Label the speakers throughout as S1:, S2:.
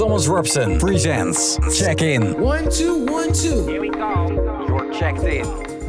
S1: Thomas Robson presents Check In.
S2: One, two, one, two.
S3: Here we go.
S1: You're checked in.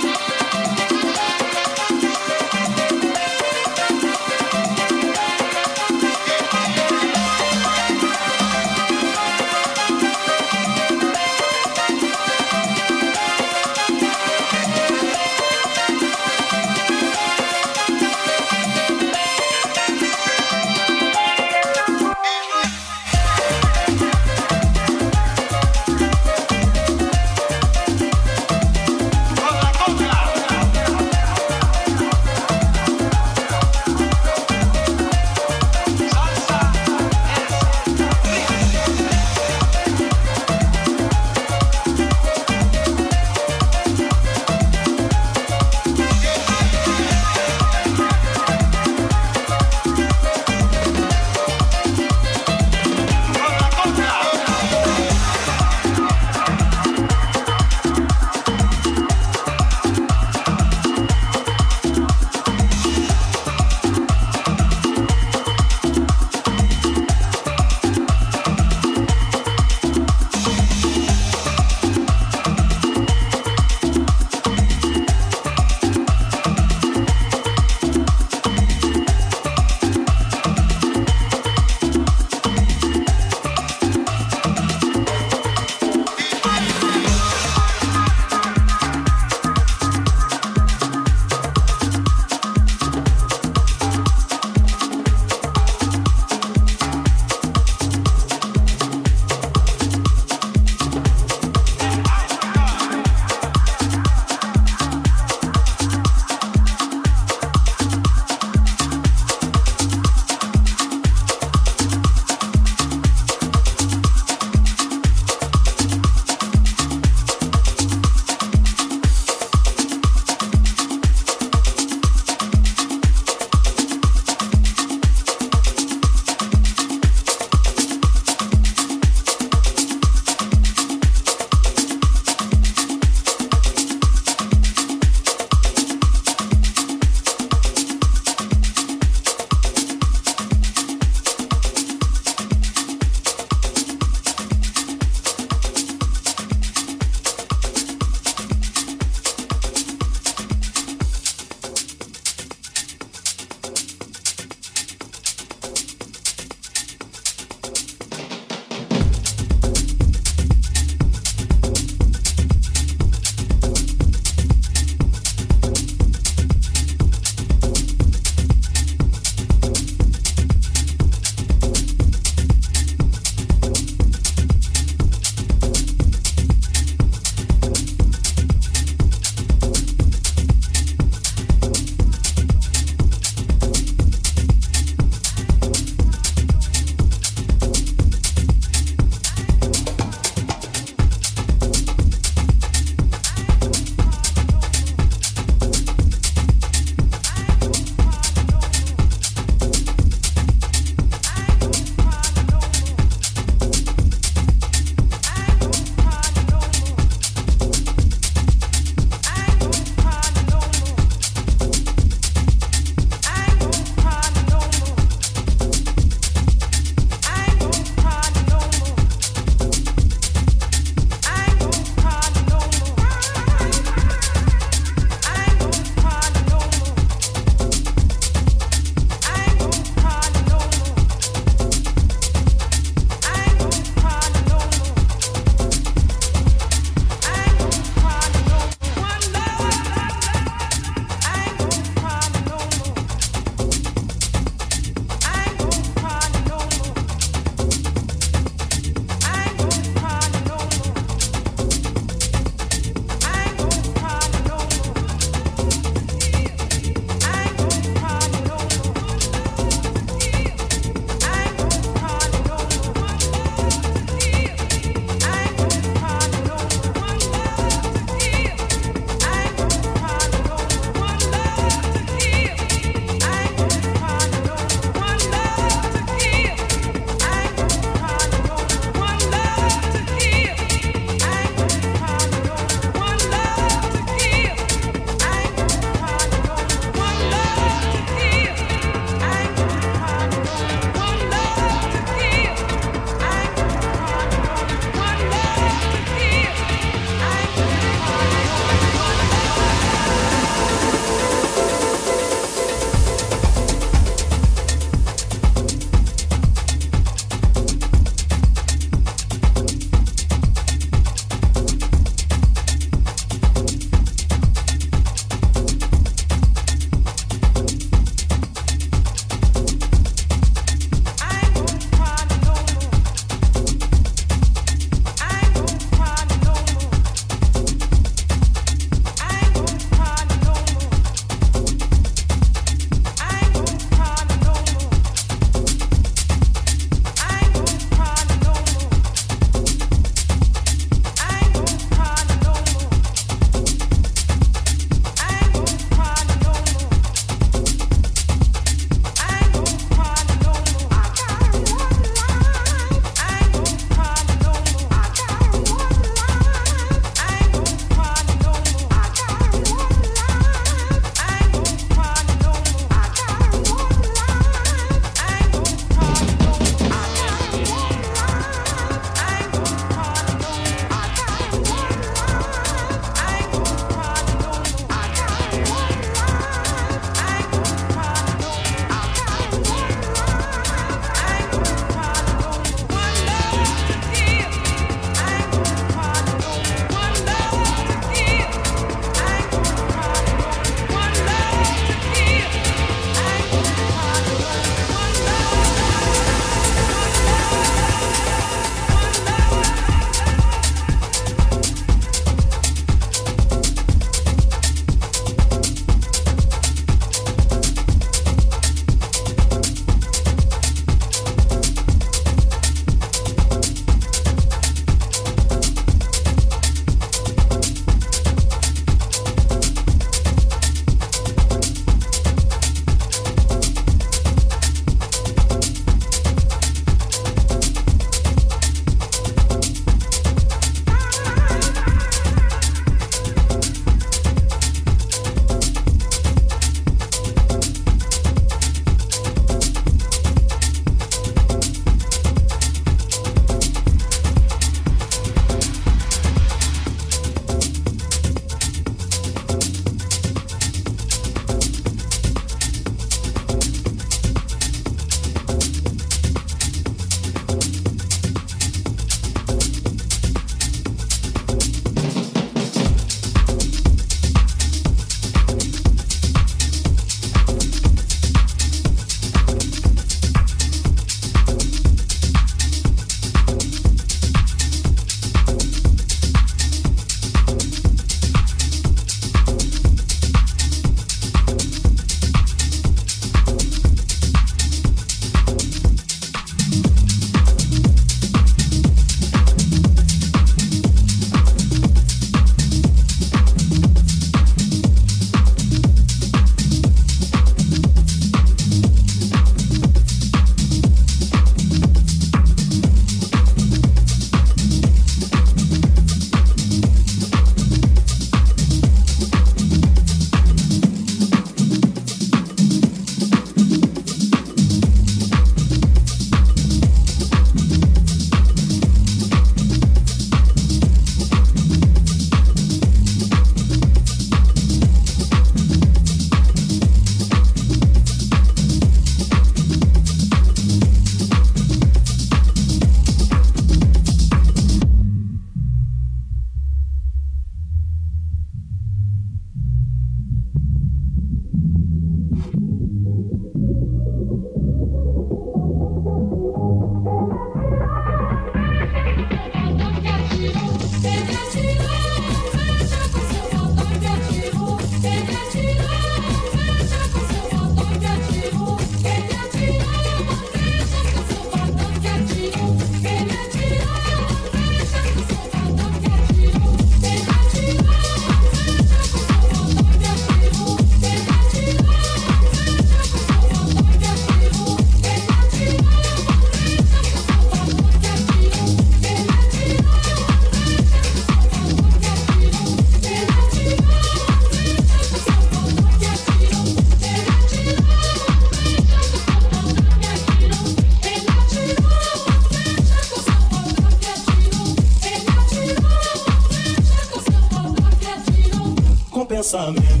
S4: Pensamento